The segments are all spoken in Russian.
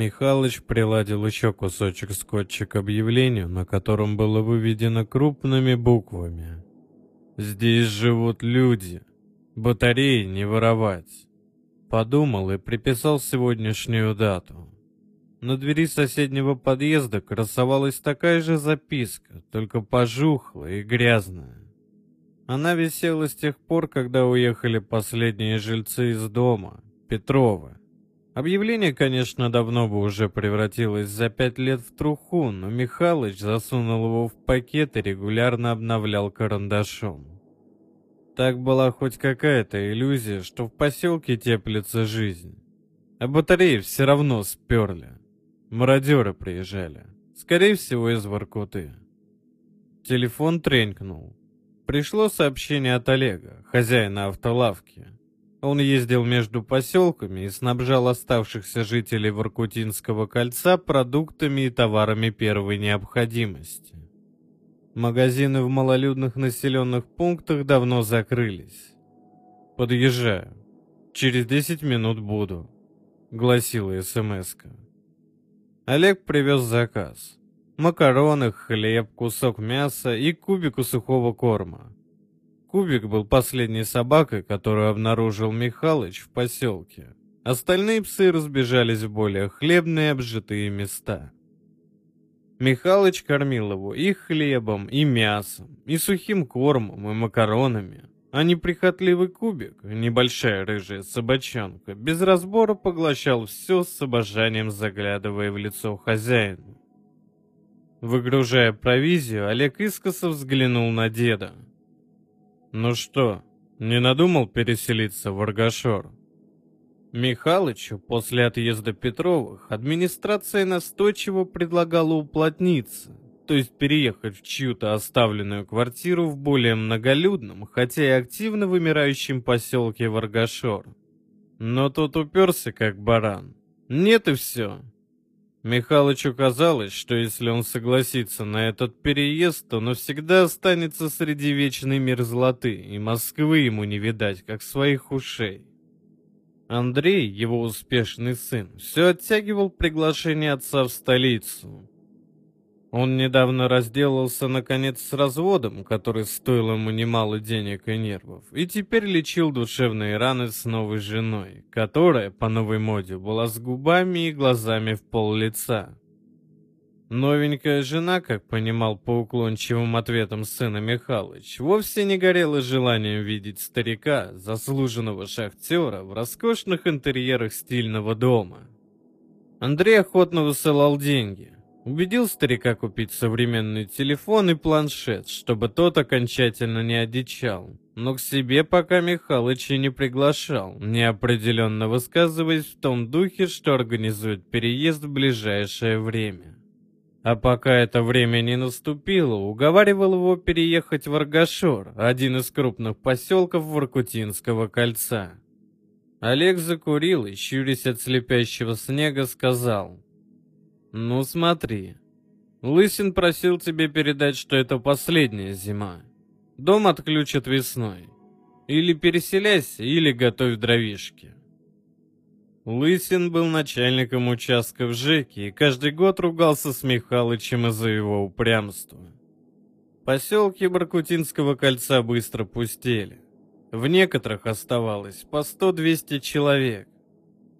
Михалыч приладил еще кусочек скотча к объявлению, на котором было выведено крупными буквами. «Здесь живут люди. Батареи не воровать». Подумал и приписал сегодняшнюю дату. На двери соседнего подъезда красовалась такая же записка, только пожухлая и грязная. Она висела с тех пор, когда уехали последние жильцы из дома, Петрова. Объявление, конечно, давно бы уже превратилось за пять лет в труху, но Михалыч засунул его в пакет и регулярно обновлял карандашом. Так была хоть какая-то иллюзия, что в поселке теплится жизнь. А батареи все равно сперли. Мародеры приезжали. Скорее всего, из Воркуты. Телефон тренькнул. Пришло сообщение от Олега, хозяина автолавки. Он ездил между поселками и снабжал оставшихся жителей Воркутинского кольца продуктами и товарами первой необходимости. Магазины в малолюдных населенных пунктах давно закрылись. «Подъезжаю. Через 10 минут буду», — гласила СМС-ка. Олег привез заказ. Макароны, хлеб, кусок мяса и кубику сухого корма. Кубик был последней собакой, которую обнаружил Михалыч в поселке. Остальные псы разбежались в более хлебные обжитые места. Михалыч кормил его и хлебом, и мясом, и сухим кормом, и макаронами. А неприхотливый кубик, небольшая рыжая собачонка, без разбора поглощал все с обожанием, заглядывая в лицо хозяина. Выгружая провизию, Олег искоса взглянул на деда. «Ну что, не надумал переселиться в Аргашор?» Михалычу после отъезда Петровых администрация настойчиво предлагала уплотниться, то есть переехать в чью-то оставленную квартиру в более многолюдном, хотя и активно вымирающем поселке Варгашор. Но тот уперся как баран. Нет и все. Михалычу казалось, что если он согласится на этот переезд, то навсегда останется среди вечной мерзлоты, и Москвы ему не видать, как своих ушей. Андрей, его успешный сын, все оттягивал приглашение отца в столицу. Он недавно разделался, наконец, с разводом, который стоил ему немало денег и нервов, и теперь лечил душевные раны с новой женой, которая, по новой моде, была с губами и глазами в пол лица. Новенькая жена, как понимал по уклончивым ответам сына Михалыч, вовсе не горела желанием видеть старика, заслуженного шахтера, в роскошных интерьерах стильного дома. Андрей охотно высылал деньги – Убедил старика купить современный телефон и планшет, чтобы тот окончательно не одичал. Но к себе пока Михалыч и не приглашал, неопределенно высказываясь в том духе, что организует переезд в ближайшее время. А пока это время не наступило, уговаривал его переехать в Аргашор, один из крупных поселков Воркутинского кольца. Олег закурил и, щурясь от слепящего снега, сказал — ну смотри. Лысин просил тебе передать, что это последняя зима. Дом отключат весной. Или переселяйся, или готовь дровишки. Лысин был начальником участка в ЖЭКе и каждый год ругался с Михалычем из-за его упрямства. Поселки Баркутинского кольца быстро пустели. В некоторых оставалось по 100-200 человек.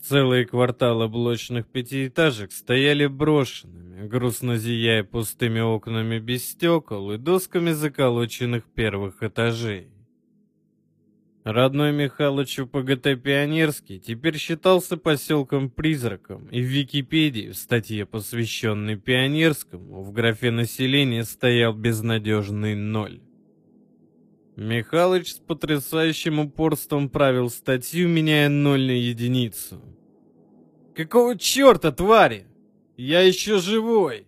Целые кварталы блочных пятиэтажек стояли брошенными, грустно зияя пустыми окнами без стекол и досками заколоченных первых этажей. Родной Михалычу ПГТ «Пионерский» теперь считался поселком-призраком, и в Википедии в статье, посвященной Пионерскому, в графе населения стоял безнадежный ноль. Михалыч с потрясающим упорством правил статью, меняя ноль на единицу. «Какого черта, твари? Я еще живой!»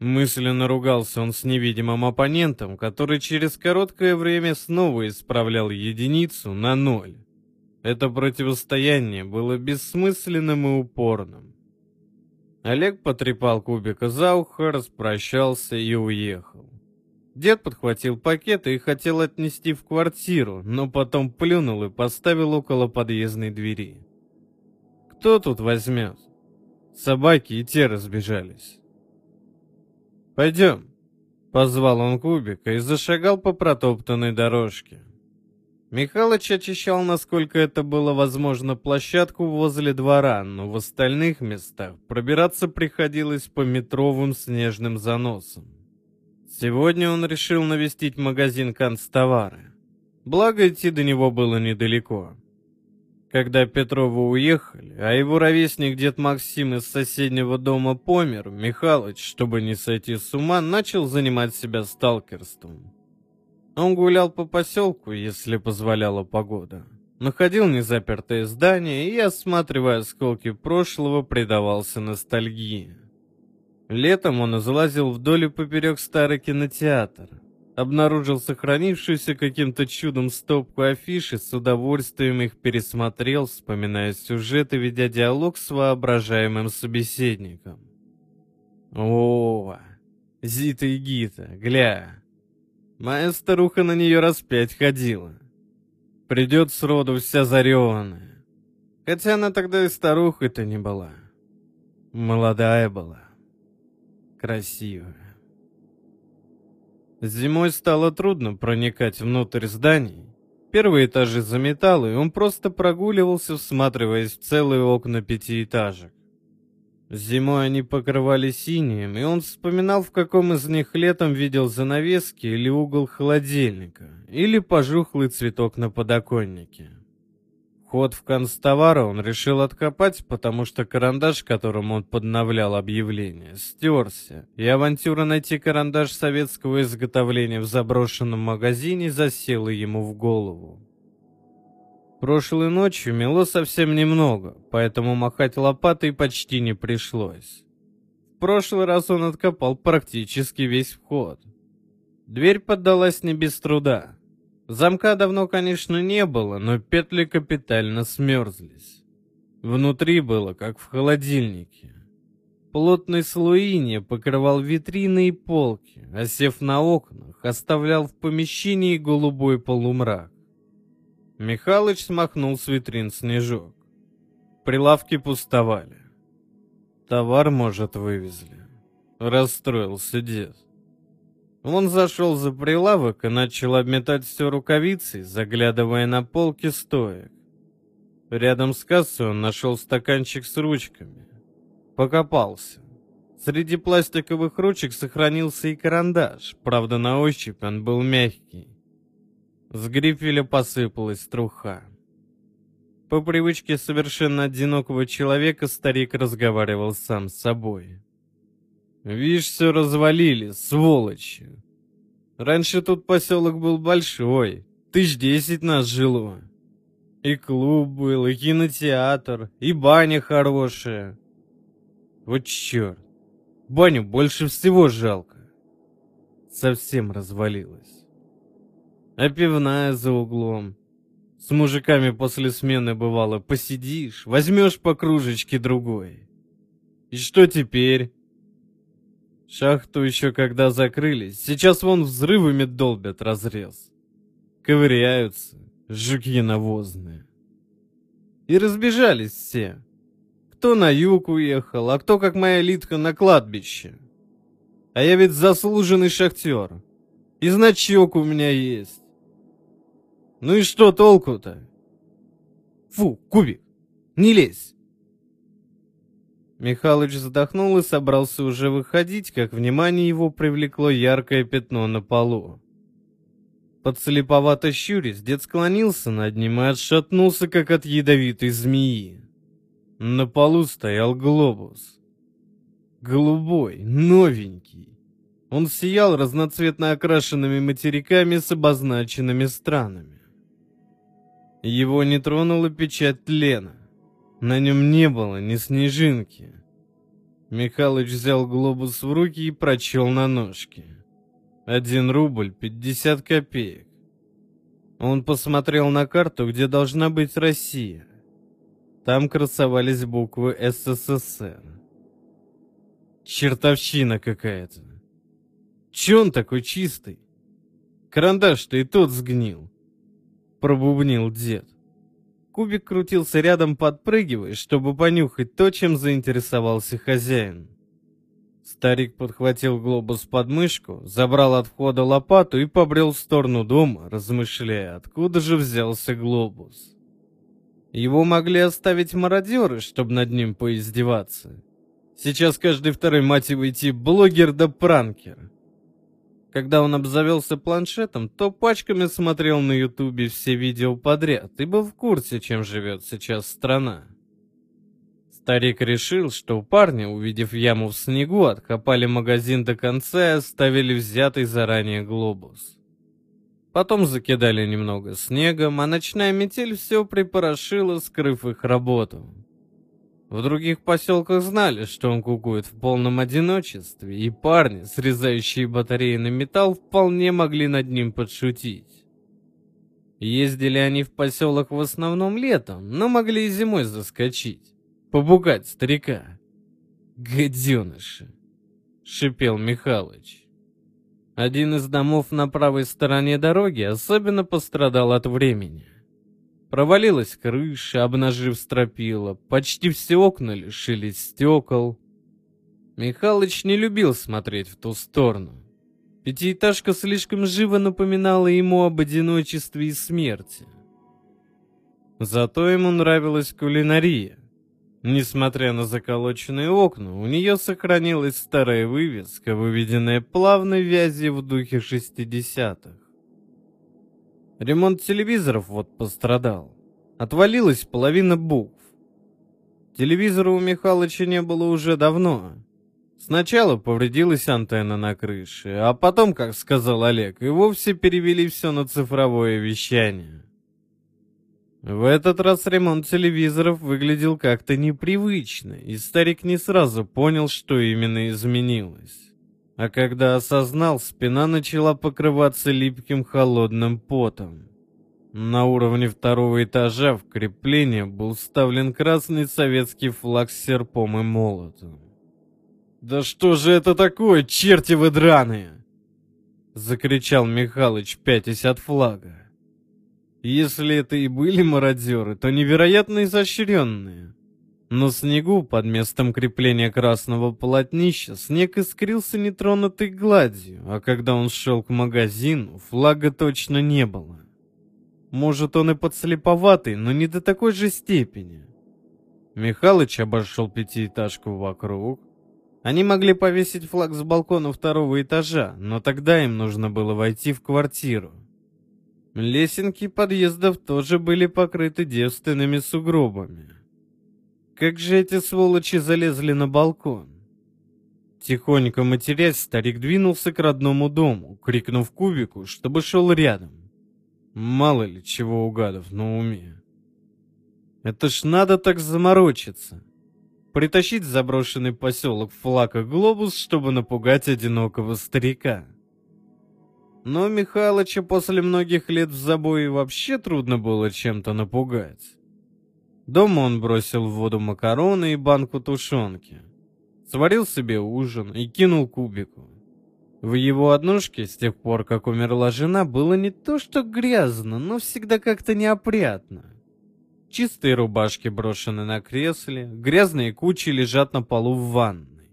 Мысленно ругался он с невидимым оппонентом, который через короткое время снова исправлял единицу на ноль. Это противостояние было бессмысленным и упорным. Олег потрепал кубика за ухо, распрощался и уехал. Дед подхватил пакет и хотел отнести в квартиру, но потом плюнул и поставил около подъездной двери. «Кто тут возьмет?» — Собаки и те разбежались. «Пойдем», — позвал он Кубика и зашагал по протоптанной дорожке. Михалыч очищал, насколько это было возможно, площадку возле двора, но в остальных местах пробираться приходилось по метровым снежным заносам. Сегодня он решил навестить магазин канцтовары. Благо, идти до него было недалеко. Когда Петровы уехали, а его ровесник дед Максим из соседнего дома помер, Михалыч, чтобы не сойти с ума, начал занимать себя сталкерством. Он гулял по поселку, если позволяла погода. Находил незапертые здания и, осматривая осколки прошлого, предавался ностальгии. Летом он излазил вдоль и поперек старый кинотеатр. Обнаружил сохранившуюся каким-то чудом стопку афиш и с удовольствием их пересмотрел, вспоминая сюжет и ведя диалог с воображаемым собеседником. О, Зита и Гита, гля, Моя старуха на нее раз пять ходила. Придет сроду вся зареванная. Хотя она тогда и старухой-то не была. Молодая была. Красивая. Зимой стало трудно проникать внутрь зданий. Первые этажи заметал, и он просто прогуливался, всматриваясь в целые окна пятиэтажек. Зимой они покрывали синим, и он вспоминал, в каком из них летом видел занавески или угол холодильника, или пожухлый цветок на подоконнике. Ход в констовара он решил откопать, потому что карандаш, которым он подновлял объявление, стерся, и авантюра найти карандаш советского изготовления в заброшенном магазине засела ему в голову. Прошлой ночью мело совсем немного, поэтому махать лопатой почти не пришлось. В прошлый раз он откопал практически весь вход. Дверь поддалась не без труда. Замка давно, конечно, не было, но петли капитально смерзлись. Внутри было, как в холодильнике. Плотный слой покрывал витрины и полки, а сев на окнах, оставлял в помещении голубой полумрак. Михалыч смахнул с витрин снежок. Прилавки пустовали. Товар, может, вывезли. Расстроился дед. Он зашел за прилавок и начал обметать все рукавицей, заглядывая на полки стоек. Рядом с кассой он нашел стаканчик с ручками. Покопался. Среди пластиковых ручек сохранился и карандаш, правда на ощупь он был мягкий. С грифеля посыпалась труха. По привычке совершенно одинокого человека старик разговаривал сам с собой. «Вишь, все развалили, сволочи. Раньше тут поселок был большой, тысяч десять нас жило. И клуб был, и кинотеатр, и баня хорошая. Вот черт, баню больше всего жалко. Совсем развалилась а пивная за углом. С мужиками после смены бывало посидишь, возьмешь по кружечке другой. И что теперь? Шахту еще когда закрылись, сейчас вон взрывами долбят разрез. Ковыряются, жуки навозные. И разбежались все. Кто на юг уехал, а кто, как моя Литка, на кладбище. А я ведь заслуженный шахтер. И значок у меня есть. Ну и что толку-то? Фу, Кубик, не лезь. Михалыч вздохнул и собрался уже выходить, как внимание его привлекло яркое пятно на полу. Подслеповато щурясь, дед склонился над ним и отшатнулся, как от ядовитой змеи. На полу стоял глобус. Голубой, новенький. Он сиял разноцветно окрашенными материками с обозначенными странами. Его не тронула печать тлена. На нем не было ни снежинки. Михалыч взял глобус в руки и прочел на ножке. Один рубль пятьдесят копеек. Он посмотрел на карту, где должна быть Россия. Там красовались буквы СССР. Чертовщина какая-то. Че он такой чистый? Карандаш-то и тот сгнил пробубнил дед. Кубик крутился рядом, подпрыгивая, чтобы понюхать то, чем заинтересовался хозяин. Старик подхватил глобус под мышку, забрал от входа лопату и побрел в сторону дома, размышляя, откуда же взялся глобус. Его могли оставить мародеры, чтобы над ним поиздеваться. Сейчас каждый второй, мать его, идти блогер да пранкер. Когда он обзавелся планшетом, то пачками смотрел на ютубе все видео подряд и был в курсе, чем живет сейчас страна. Старик решил, что у парня, увидев яму в снегу, откопали магазин до конца и оставили взятый заранее глобус. Потом закидали немного снегом, а ночная метель все припорошила, скрыв их работу. В других поселках знали, что он кукует в полном одиночестве, и парни, срезающие батареи на металл, вполне могли над ним подшутить. Ездили они в поселок в основном летом, но могли и зимой заскочить побугать старика. Гаденыши, шипел Михалыч. Один из домов на правой стороне дороги особенно пострадал от времени. Провалилась крыша, обнажив стропила, почти все окна лишились стекол. Михалыч не любил смотреть в ту сторону. Пятиэтажка слишком живо напоминала ему об одиночестве и смерти. Зато ему нравилась кулинария. Несмотря на заколоченные окна, у нее сохранилась старая вывеска, выведенная плавной вязью в духе 60-х. Ремонт телевизоров вот пострадал. Отвалилась половина букв. Телевизора у Михалыча не было уже давно. Сначала повредилась антенна на крыше, а потом, как сказал Олег, и вовсе перевели все на цифровое вещание. В этот раз ремонт телевизоров выглядел как-то непривычно, и старик не сразу понял, что именно изменилось. А когда осознал, спина начала покрываться липким холодным потом. На уровне второго этажа в крепление был вставлен красный советский флаг с серпом и молотом. «Да что же это такое, черти вы драные!» Закричал Михалыч, пятясь от флага. Если это и были мародеры, то невероятно изощренные. На снегу под местом крепления красного полотнища снег искрился нетронутой гладью, а когда он шел к магазину, флага точно не было. Может, он и подслеповатый, но не до такой же степени. Михалыч обошел пятиэтажку вокруг. Они могли повесить флаг с балкона второго этажа, но тогда им нужно было войти в квартиру. Лесенки подъездов тоже были покрыты девственными сугробами. Как же эти сволочи залезли на балкон? Тихонько матерясь, старик двинулся к родному дому, крикнув кубику, чтобы шел рядом. Мало ли чего угадов на уме. Это ж надо так заморочиться. Притащить заброшенный поселок флаг и глобус, чтобы напугать одинокого старика. Но Михалыча после многих лет в забое вообще трудно было чем-то напугать. Дома он бросил в воду макароны и банку тушенки. Сварил себе ужин и кинул кубику. В его однушке с тех пор, как умерла жена, было не то что грязно, но всегда как-то неопрятно. Чистые рубашки брошены на кресле, грязные кучи лежат на полу в ванной.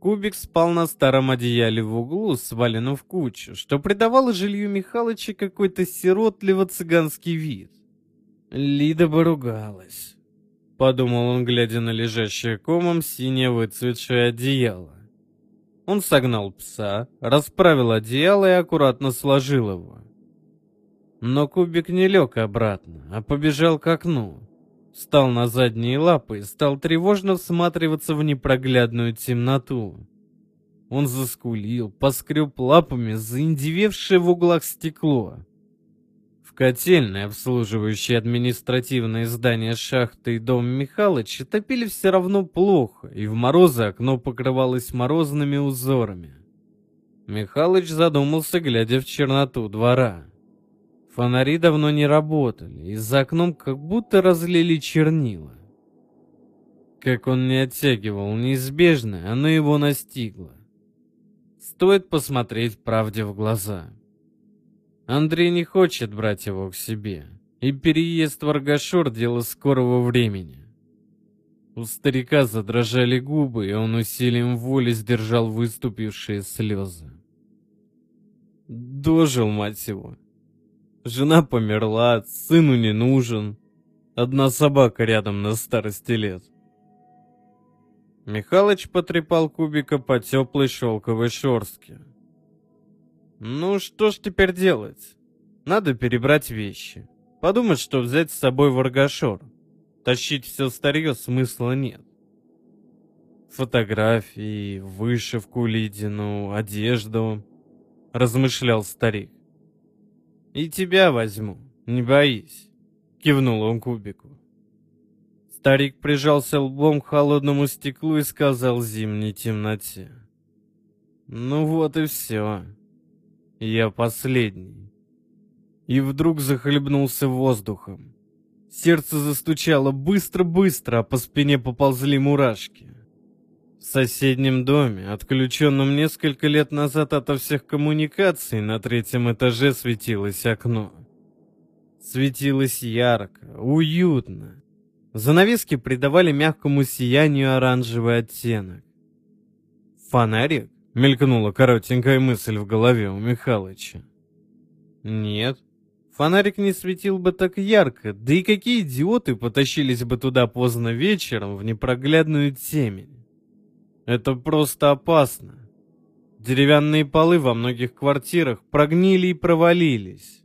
Кубик спал на старом одеяле в углу, сваленном в кучу, что придавало жилью Михалыча какой-то сиротливо-цыганский вид. Лида бы ругалась. Подумал он, глядя на лежащее комом синее выцветшее одеяло. Он согнал пса, расправил одеяло и аккуратно сложил его. Но кубик не лег обратно, а побежал к окну встал на задние лапы и стал тревожно всматриваться в непроглядную темноту. Он заскулил, поскреб лапами заиндевевшее в углах стекло. Котельной, обслуживающей административное здание шахты и дом Михалыча, топили все равно плохо, и в морозы окно покрывалось морозными узорами. Михалыч задумался, глядя в черноту двора. Фонари давно не работали, и за окном как будто разлили чернила. Как он не оттягивал неизбежное, оно его настигло. Стоит посмотреть правде в глаза. Андрей не хочет брать его к себе. И переезд в Аргашор — дело скорого времени. У старика задрожали губы, и он усилием воли сдержал выступившие слезы. Дожил, мать его. Жена померла, сыну не нужен. Одна собака рядом на старости лет. Михалыч потрепал кубика по теплой шелковой шорстке. Ну что ж теперь делать? Надо перебрать вещи. Подумать, что взять с собой в Аргашор. Тащить все старье смысла нет. Фотографии, вышивку Лидину, одежду, размышлял старик. И тебя возьму, не боись, кивнул он кубику. Старик прижался лбом к холодному стеклу и сказал зимней темноте. Ну вот и все. Я последний. И вдруг захлебнулся воздухом. Сердце застучало быстро-быстро, а по спине поползли мурашки. В соседнем доме, отключенном несколько лет назад ото всех коммуникаций, на третьем этаже светилось окно. Светилось ярко, уютно. Занавески придавали мягкому сиянию оранжевый оттенок. «Фонарик?» — мелькнула коротенькая мысль в голове у Михалыча. «Нет, Фонарик не светил бы так ярко, да и какие идиоты потащились бы туда поздно вечером в непроглядную темень. Это просто опасно. Деревянные полы во многих квартирах прогнили и провалились.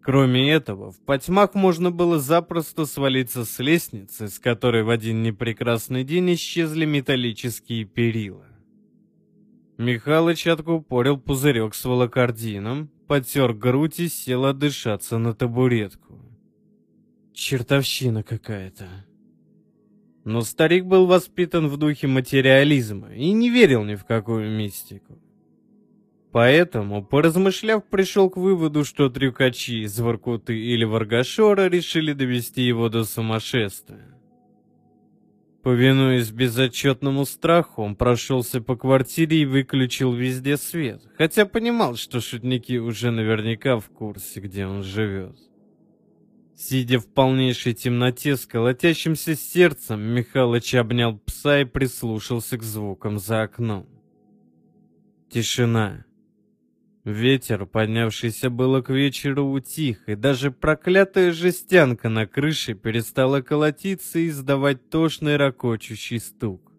Кроме этого, в потьмах можно было запросто свалиться с лестницы, с которой в один непрекрасный день исчезли металлические перила. Михалыч откупорил пузырек с волокордином, потер грудь и сел отдышаться на табуретку. Чертовщина какая-то. Но старик был воспитан в духе материализма и не верил ни в какую мистику. Поэтому, поразмышляв, пришел к выводу, что трюкачи из Воркуты или Варгашора решили довести его до сумасшествия. Повинуясь безотчетному страху, он прошелся по квартире и выключил везде свет, хотя понимал, что шутники уже наверняка в курсе, где он живет. Сидя в полнейшей темноте с колотящимся сердцем, Михалыч обнял пса и прислушался к звукам за окном. Тишина. Ветер, поднявшийся было к вечеру, утих, и даже проклятая жестянка на крыше перестала колотиться и издавать тошный ракочущий стук.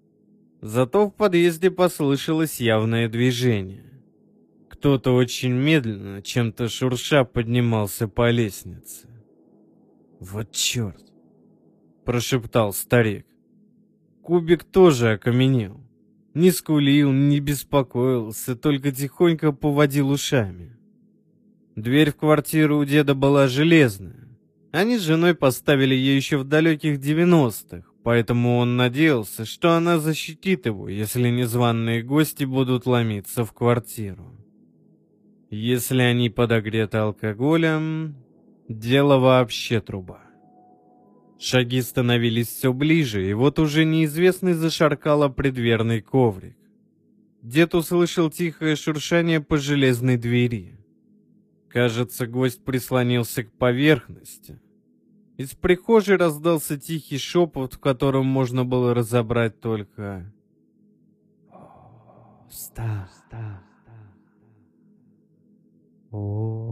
Зато в подъезде послышалось явное движение. Кто-то очень медленно, чем-то шурша, поднимался по лестнице. «Вот черт!» — прошептал старик. Кубик тоже окаменел. Не скулил, не беспокоился, только тихонько поводил ушами. Дверь в квартиру у деда была железная. Они с женой поставили ее еще в далеких девяностых, поэтому он надеялся, что она защитит его, если незваные гости будут ломиться в квартиру. Если они подогреты алкоголем, дело вообще труба. Шаги становились все ближе, и вот уже неизвестный зашаркал предверный коврик. Дед услышал тихое шуршание по железной двери. Кажется, гость прислонился к поверхности. Из прихожей раздался тихий шепот, в котором можно было разобрать только... «Ста, ста, о,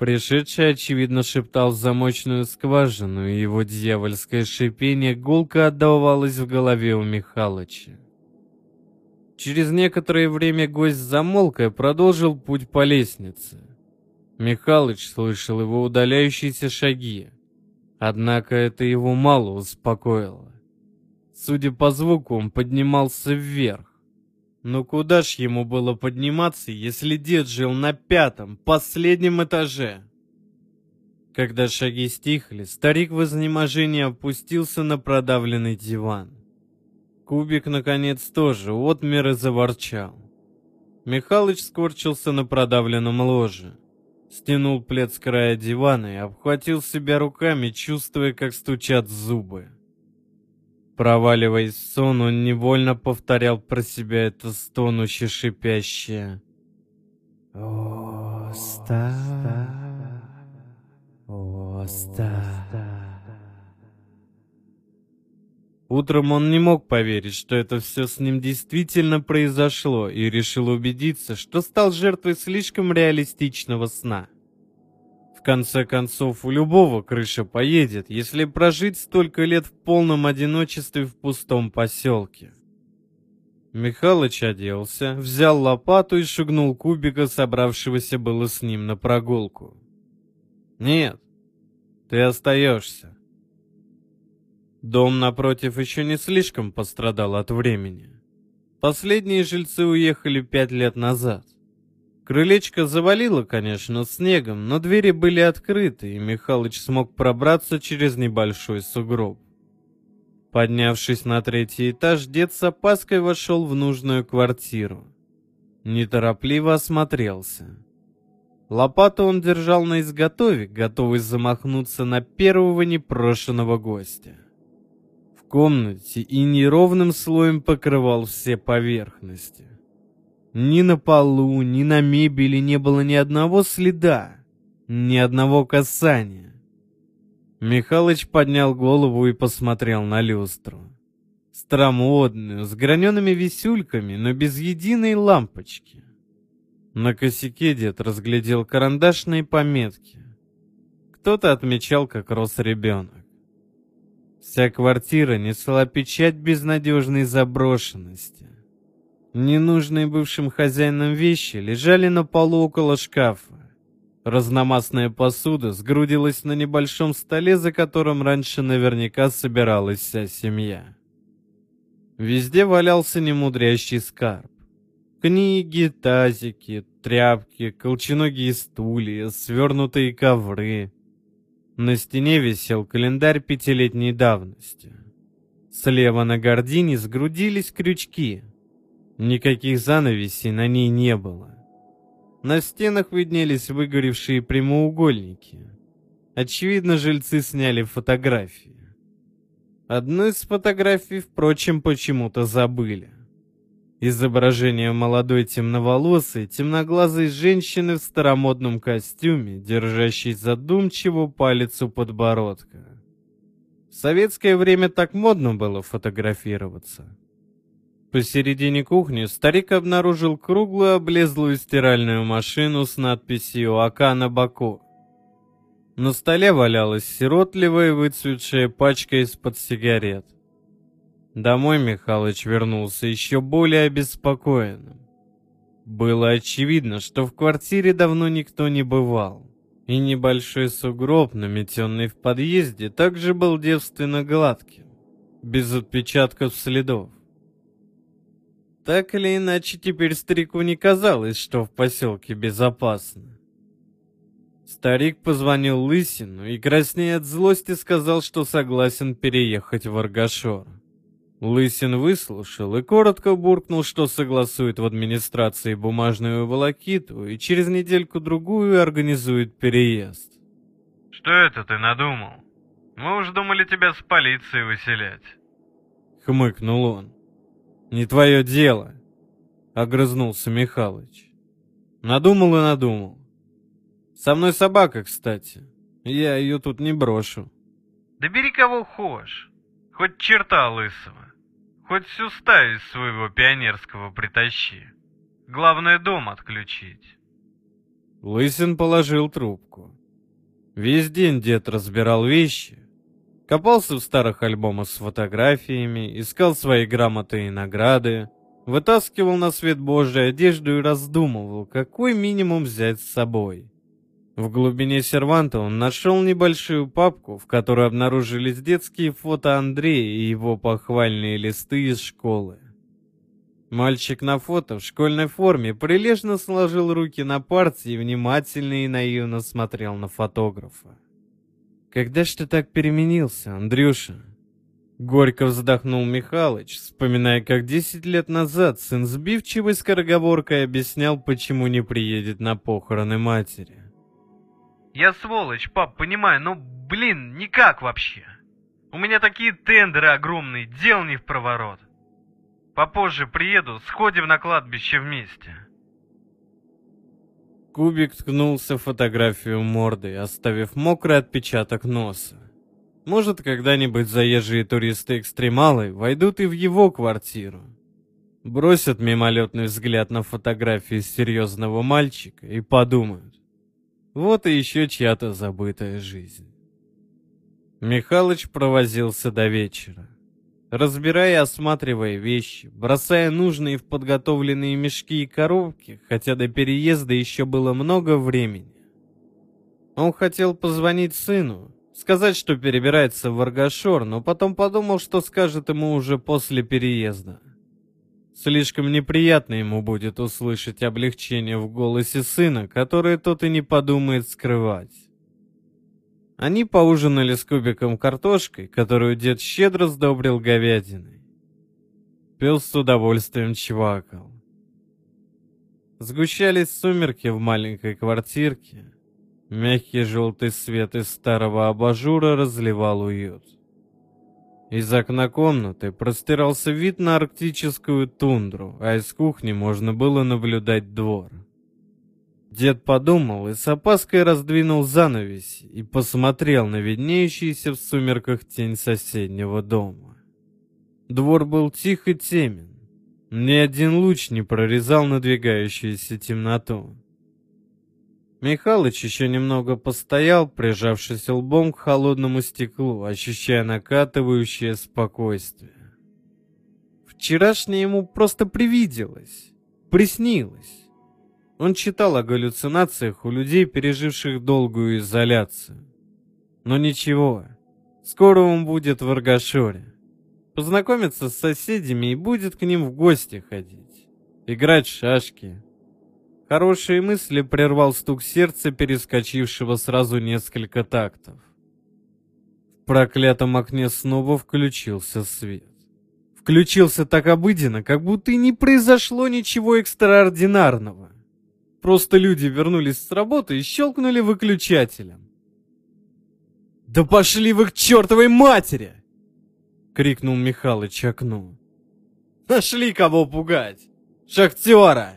Пришедший, очевидно, шептал замочную скважину, и его дьявольское шипение гулко отдавалось в голове у Михалыча. Через некоторое время гость замолк и продолжил путь по лестнице. Михалыч слышал его удаляющиеся шаги. Однако это его мало успокоило. Судя по звуку, он поднимался вверх. Но куда ж ему было подниматься, если дед жил на пятом, последнем этаже? Когда шаги стихли, старик в изнеможении опустился на продавленный диван. Кубик, наконец, тоже отмер и заворчал. Михалыч скорчился на продавленном ложе. Стянул плед с края дивана и обхватил себя руками, чувствуя, как стучат зубы. Проваливаясь в сон, он невольно повторял про себя это стонуще шипящее. Оста, Оста. Утром он не мог поверить, что это все с ним действительно произошло, и решил убедиться, что стал жертвой слишком реалистичного сна. В конце концов, у любого крыша поедет, если прожить столько лет в полном одиночестве в пустом поселке. Михалыч оделся, взял лопату и шагнул кубика, собравшегося было с ним на прогулку. «Нет, ты остаешься. Дом напротив еще не слишком пострадал от времени. Последние жильцы уехали пять лет назад. Крылечко завалило, конечно, снегом, но двери были открыты, и Михалыч смог пробраться через небольшой сугроб. Поднявшись на третий этаж, дед с опаской вошел в нужную квартиру. Неторопливо осмотрелся. Лопату он держал на изготове, готовый замахнуться на первого непрошенного гостя комнате и неровным слоем покрывал все поверхности. Ни на полу, ни на мебели не было ни одного следа, ни одного касания. Михалыч поднял голову и посмотрел на люстру. Старомодную, с гранеными висюльками, но без единой лампочки. На косяке дед разглядел карандашные пометки. Кто-то отмечал, как рос ребенок. Вся квартира несла печать безнадежной заброшенности. Ненужные бывшим хозяинам вещи лежали на полу около шкафа. Разномастная посуда сгрудилась на небольшом столе, за которым раньше наверняка собиралась вся семья. Везде валялся немудрящий скарб. Книги, тазики, тряпки, колченогие стулья, свернутые ковры, на стене висел календарь пятилетней давности. Слева на гордине сгрудились крючки. Никаких занавесей на ней не было. На стенах виднелись выгоревшие прямоугольники. Очевидно, жильцы сняли фотографии. Одну из фотографий, впрочем, почему-то забыли. Изображение молодой темноволосой, темноглазой женщины в старомодном костюме, держащей задумчиво палец у подбородка. В советское время так модно было фотографироваться. Посередине кухни старик обнаружил круглую облезлую стиральную машину с надписью «АК» на боку. На столе валялась сиротливая выцветшая пачка из-под сигарет – Домой Михалыч вернулся еще более обеспокоенным. Было очевидно, что в квартире давно никто не бывал, и небольшой сугроб, наметенный в подъезде, также был девственно гладким, без отпечатков следов. Так или иначе, теперь старику не казалось, что в поселке безопасно. Старик позвонил Лысину и, краснея от злости, сказал, что согласен переехать в Аргашор. Лысин выслушал и коротко буркнул, что согласует в администрации бумажную волокиту и через недельку-другую организует переезд. «Что это ты надумал? Мы уж думали тебя с полицией выселять». Хмыкнул он. «Не твое дело», — огрызнулся Михалыч. Надумал и надумал. Со мной собака, кстати. Я ее тут не брошу. Да бери кого хочешь. Хоть черта лысого. Хоть всю стаю из своего пионерского притащи. Главное дом отключить. Лысин положил трубку. Весь день дед разбирал вещи, копался в старых альбомах с фотографиями, искал свои грамоты и награды, вытаскивал на свет Божий одежду и раздумывал, какой минимум взять с собой. В глубине серванта он нашел небольшую папку, в которой обнаружились детские фото Андрея и его похвальные листы из школы. Мальчик на фото в школьной форме прилежно сложил руки на парте и внимательно и наивно смотрел на фотографа. «Когда ж ты так переменился, Андрюша?» Горько вздохнул Михалыч, вспоминая, как десять лет назад сын сбивчивой скороговоркой объяснял, почему не приедет на похороны матери. Я сволочь, пап, понимаю, но, блин, никак вообще. У меня такие тендеры огромные, дел не в проворот. Попозже приеду, сходим на кладбище вместе. Кубик ткнулся в фотографию мордой, оставив мокрый отпечаток носа. Может, когда-нибудь заезжие туристы-экстремалы войдут и в его квартиру. Бросят мимолетный взгляд на фотографии серьезного мальчика и подумают. Вот и еще чья-то забытая жизнь. Михалыч провозился до вечера. Разбирая и осматривая вещи, бросая нужные в подготовленные мешки и коробки, хотя до переезда еще было много времени. Он хотел позвонить сыну, сказать, что перебирается в Аргашор, но потом подумал, что скажет ему уже после переезда. Слишком неприятно ему будет услышать облегчение в голосе сына, которое тот и не подумает скрывать. Они поужинали с кубиком картошкой, которую дед щедро сдобрил говядиной. Пес с удовольствием чвакал. Сгущались сумерки в маленькой квартирке. Мягкий желтый свет из старого абажура разливал уют. Из окна комнаты простирался вид на арктическую тундру, а из кухни можно было наблюдать двор. Дед подумал и с опаской раздвинул занавесь и посмотрел на виднеющийся в сумерках тень соседнего дома. Двор был тих и темен. Ни один луч не прорезал надвигающуюся темноту. Михалыч еще немного постоял, прижавшись лбом к холодному стеклу, ощущая накатывающее спокойствие. Вчерашнее ему просто привиделось, приснилось. Он читал о галлюцинациях у людей, переживших долгую изоляцию. Но ничего, скоро он будет в Аргашоре. Познакомится с соседями и будет к ним в гости ходить. Играть в шашки. Хорошие мысли прервал стук сердца, перескочившего сразу несколько тактов. В проклятом окне снова включился свет. Включился так обыденно, как будто и не произошло ничего экстраординарного. Просто люди вернулись с работы и щелкнули выключателем. «Да пошли вы к чертовой матери!» — крикнул Михалыч окну. «Нашли кого пугать! Шахтера!»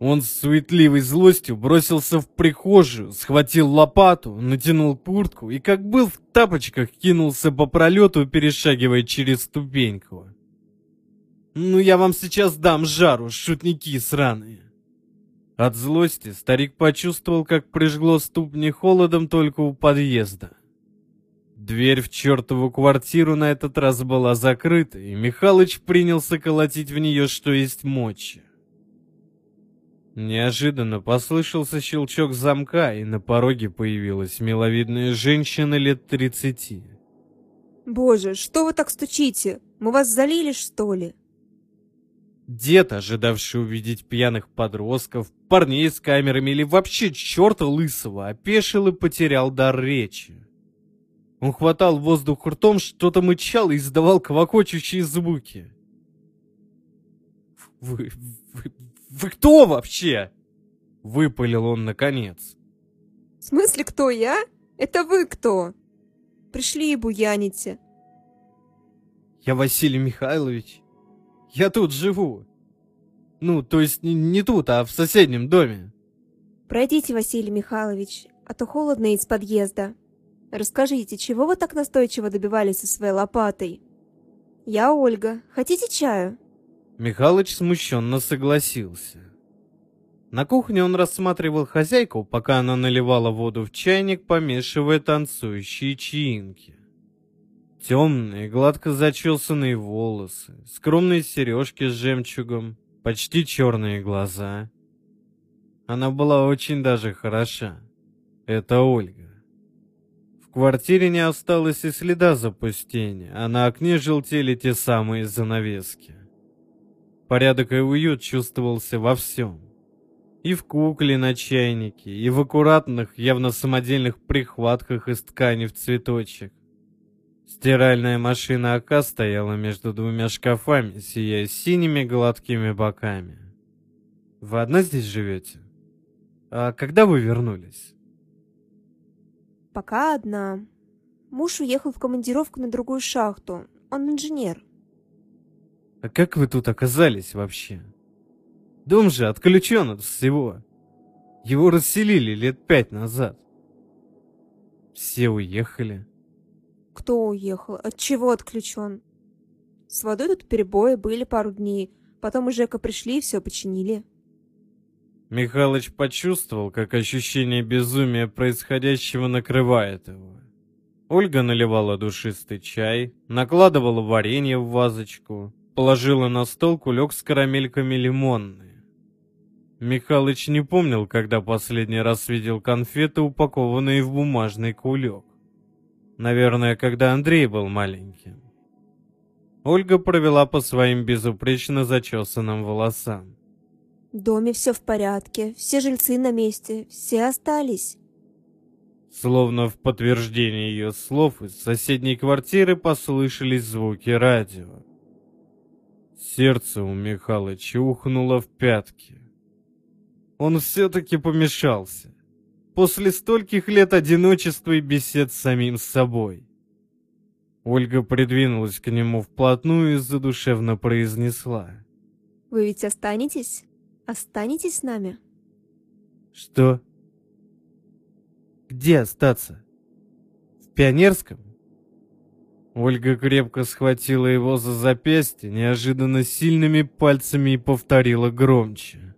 Он с суетливой злостью бросился в прихожую, схватил лопату, натянул куртку и, как был в тапочках, кинулся по пролету, перешагивая через ступеньку. «Ну я вам сейчас дам жару, шутники сраные!» От злости старик почувствовал, как прижгло ступни холодом только у подъезда. Дверь в чертову квартиру на этот раз была закрыта, и Михалыч принялся колотить в нее, что есть мочи. Неожиданно послышался щелчок замка, и на пороге появилась миловидная женщина лет тридцати. «Боже, что вы так стучите? Мы вас залили, что ли?» Дед, ожидавший увидеть пьяных подростков, парней с камерами или вообще черта лысого, опешил и потерял дар речи. Он хватал воздух ртом, что-то мычал и издавал квакочущие звуки. «Вы, вы, вы кто вообще?» — выпалил он наконец. «В смысле кто я? Это вы кто? Пришли и буяните». «Я Василий Михайлович. Я тут живу. Ну, то есть не, тут, а в соседнем доме. Пройдите, Василий Михайлович, а то холодно из подъезда. Расскажите, чего вы так настойчиво добивались со своей лопатой? Я Ольга. Хотите чаю? Михалыч смущенно согласился. На кухне он рассматривал хозяйку, пока она наливала воду в чайник, помешивая танцующие чаинки. Темные, гладко зачесанные волосы, скромные сережки с жемчугом, почти черные глаза. Она была очень даже хороша. Это Ольга. В квартире не осталось и следа запустения, а на окне желтели те самые занавески. Порядок и уют чувствовался во всем. И в кукле на чайнике, и в аккуратных, явно самодельных прихватках из ткани в цветочек. Стиральная машина АК стояла между двумя шкафами, сияя синими гладкими боками. «Вы одна здесь живете? А когда вы вернулись?» Пока одна. Муж уехал в командировку на другую шахту. Он инженер. А как вы тут оказались вообще? Дом же отключен от всего. Его расселили лет пять назад. Все уехали. Кто уехал? От чего отключен? С водой тут перебои были пару дней. Потом и Жека пришли и все починили. Михалыч почувствовал, как ощущение безумия происходящего накрывает его. Ольга наливала душистый чай, накладывала варенье в вазочку, положила на стол кулек с карамельками лимонные. Михалыч не помнил, когда последний раз видел конфеты, упакованные в бумажный кулек. Наверное, когда Андрей был маленьким. Ольга провела по своим безупречно зачесанным волосам. В доме все в порядке, все жильцы на месте, все остались. Словно в подтверждение ее слов из соседней квартиры послышались звуки радио. Сердце у Михалыча ухнуло в пятки. Он все-таки помешался. После стольких лет одиночества и бесед с самим собой. Ольга придвинулась к нему вплотную и задушевно произнесла. Вы ведь останетесь? Останетесь с нами? Что? Где остаться? В Пионерском? Ольга крепко схватила его за запястье неожиданно сильными пальцами и повторила громче.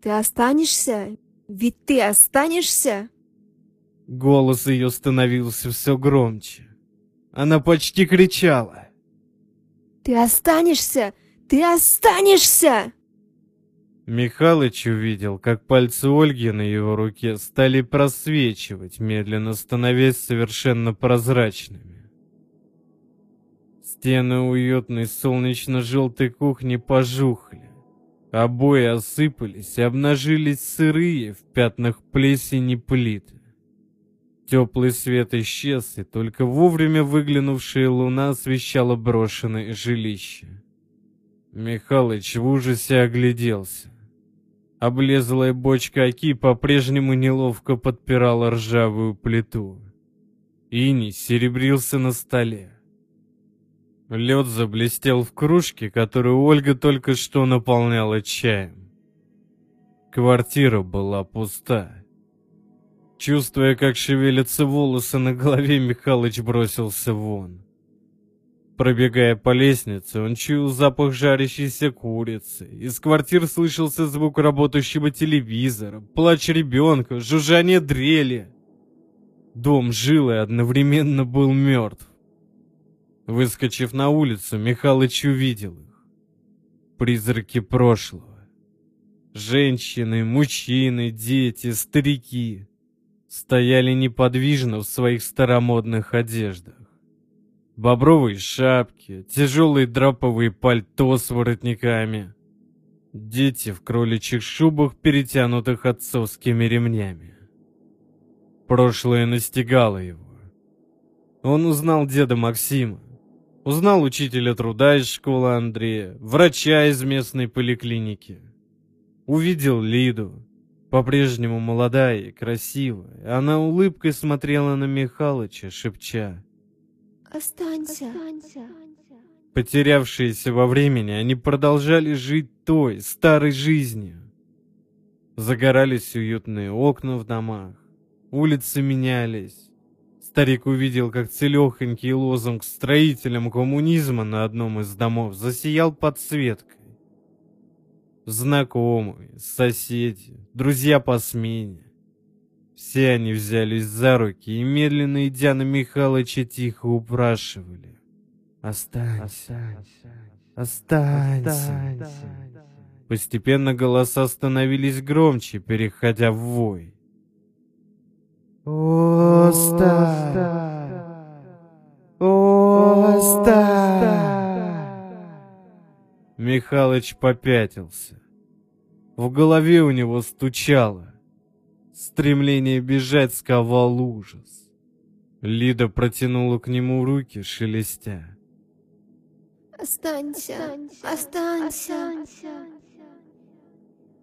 Ты останешься? Ведь ты останешься? Голос ее становился все громче. Она почти кричала. Ты останешься? Ты останешься! Михалыч увидел, как пальцы Ольги на его руке стали просвечивать, медленно становясь совершенно прозрачными. Стены уютной солнечно-желтой кухни пожухли. Обои осыпались и обнажились сырые в пятнах плесени плиты. Теплый свет исчез, и только вовремя выглянувшая луна освещала брошенное жилище. Михалыч в ужасе огляделся. Облезлая бочка оки по-прежнему неловко подпирала ржавую плиту. Иней серебрился на столе. Лед заблестел в кружке, которую Ольга только что наполняла чаем. Квартира была пуста. Чувствуя, как шевелятся волосы на голове, Михалыч бросился вон. Пробегая по лестнице, он чуял запах жарящейся курицы. Из квартир слышался звук работающего телевизора, плач ребенка, жужжание дрели. Дом жил и одновременно был мертв. Выскочив на улицу, Михалыч увидел их. Призраки прошлого. Женщины, мужчины, дети, старики стояли неподвижно в своих старомодных одеждах. Бобровые шапки, тяжелые драповые пальто с воротниками. Дети в кроличьих шубах, перетянутых отцовскими ремнями. Прошлое настигало его. Он узнал деда Максима, узнал учителя труда из школы Андрея, врача из местной поликлиники. Увидел Лиду, по-прежнему молодая и красивая. Она улыбкой смотрела на Михалыча, шепча. Останься. Потерявшиеся во времени, они продолжали жить той, старой жизнью. Загорались уютные окна в домах, улицы менялись. Старик увидел, как целехонький лозунг строителям коммунизма на одном из домов засиял подсветкой. Знакомые, соседи, друзья по смене. Все они взялись за руки и, медленно идя на Михалыча, тихо упрашивали. «Останься! Останься!» Постепенно голоса становились громче, переходя в вой. «Оставь! Оставь!» Михалыч попятился. В голове у него стучало. Стремление бежать сковал ужас. Лида протянула к нему руки, шелестя. Останься, останься.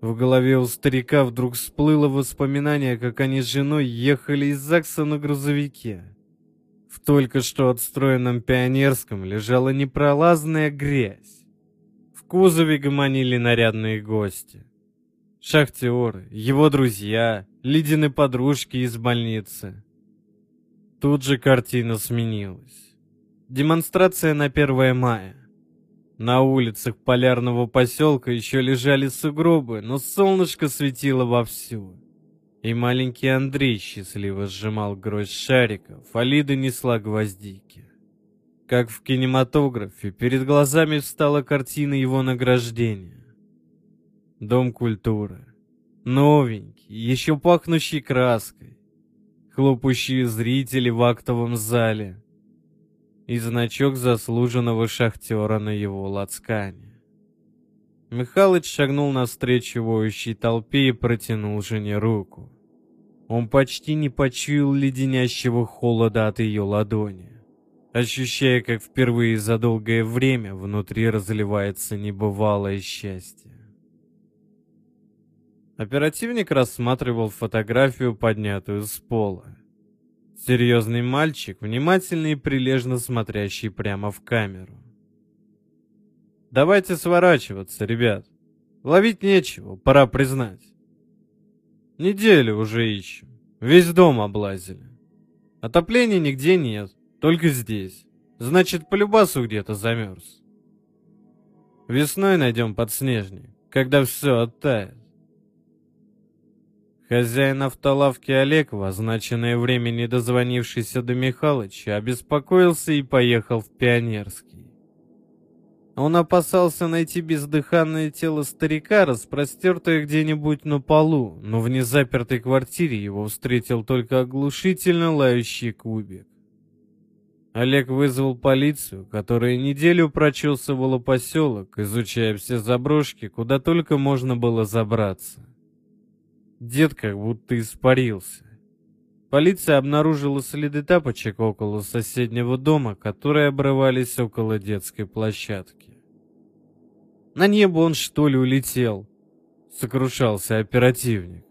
В голове у старика вдруг всплыло воспоминание, как они с женой ехали из ЗАГСа на грузовике. В только что отстроенном пионерском лежала непролазная грязь. В кузове гомонили нарядные гости. Шахтеры, его друзья, Лидины подружки из больницы. Тут же картина сменилась. Демонстрация на 1 мая. На улицах полярного поселка еще лежали сугробы, но солнышко светило вовсю. И маленький Андрей счастливо сжимал гроздь шариков, а несла гвоздики. Как в кинематографе, перед глазами встала картина его награждения. Дом культуры. Новенький, еще пахнущий краской. Хлопающие зрители в актовом зале и значок заслуженного шахтера на его лацкане. Михалыч шагнул навстречу воющей толпе и протянул жене руку. Он почти не почуял леденящего холода от ее ладони, ощущая, как впервые за долгое время внутри разливается небывалое счастье. Оперативник рассматривал фотографию, поднятую с пола. Серьезный мальчик, внимательный и прилежно смотрящий прямо в камеру. «Давайте сворачиваться, ребят. Ловить нечего, пора признать. Неделю уже ищем. Весь дом облазили. Отопления нигде нет, только здесь. Значит, по любасу где-то замерз. Весной найдем подснежник, когда все оттает. Хозяин автолавки Олег, в означенное время не дозвонившийся до Михалыча, обеспокоился и поехал в Пионерский. Он опасался найти бездыханное тело старика, распростертое где-нибудь на полу, но в незапертой квартире его встретил только оглушительно лающий кубик. Олег вызвал полицию, которая неделю прочесывала поселок, изучая все заброшки, куда только можно было забраться. Дед как будто испарился. Полиция обнаружила следы тапочек около соседнего дома, которые обрывались около детской площадки. На небо он что ли улетел? Сокрушался оперативник.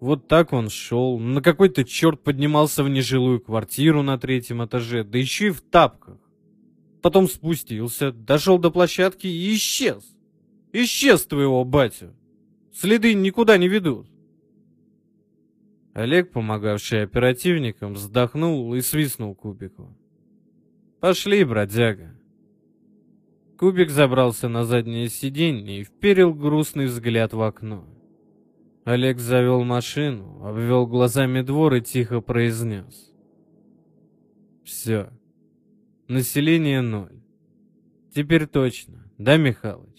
Вот так он шел, на какой-то черт поднимался в нежилую квартиру на третьем этаже, да еще и в тапках. Потом спустился, дошел до площадки и исчез. Исчез твоего батю. Следы никуда не ведут. Олег, помогавший оперативникам, вздохнул и свистнул Кубику. «Пошли, бродяга». Кубик забрался на заднее сиденье и вперил грустный взгляд в окно. Олег завел машину, обвел глазами двор и тихо произнес. «Все. Население ноль. Теперь точно, да, Михалыч?»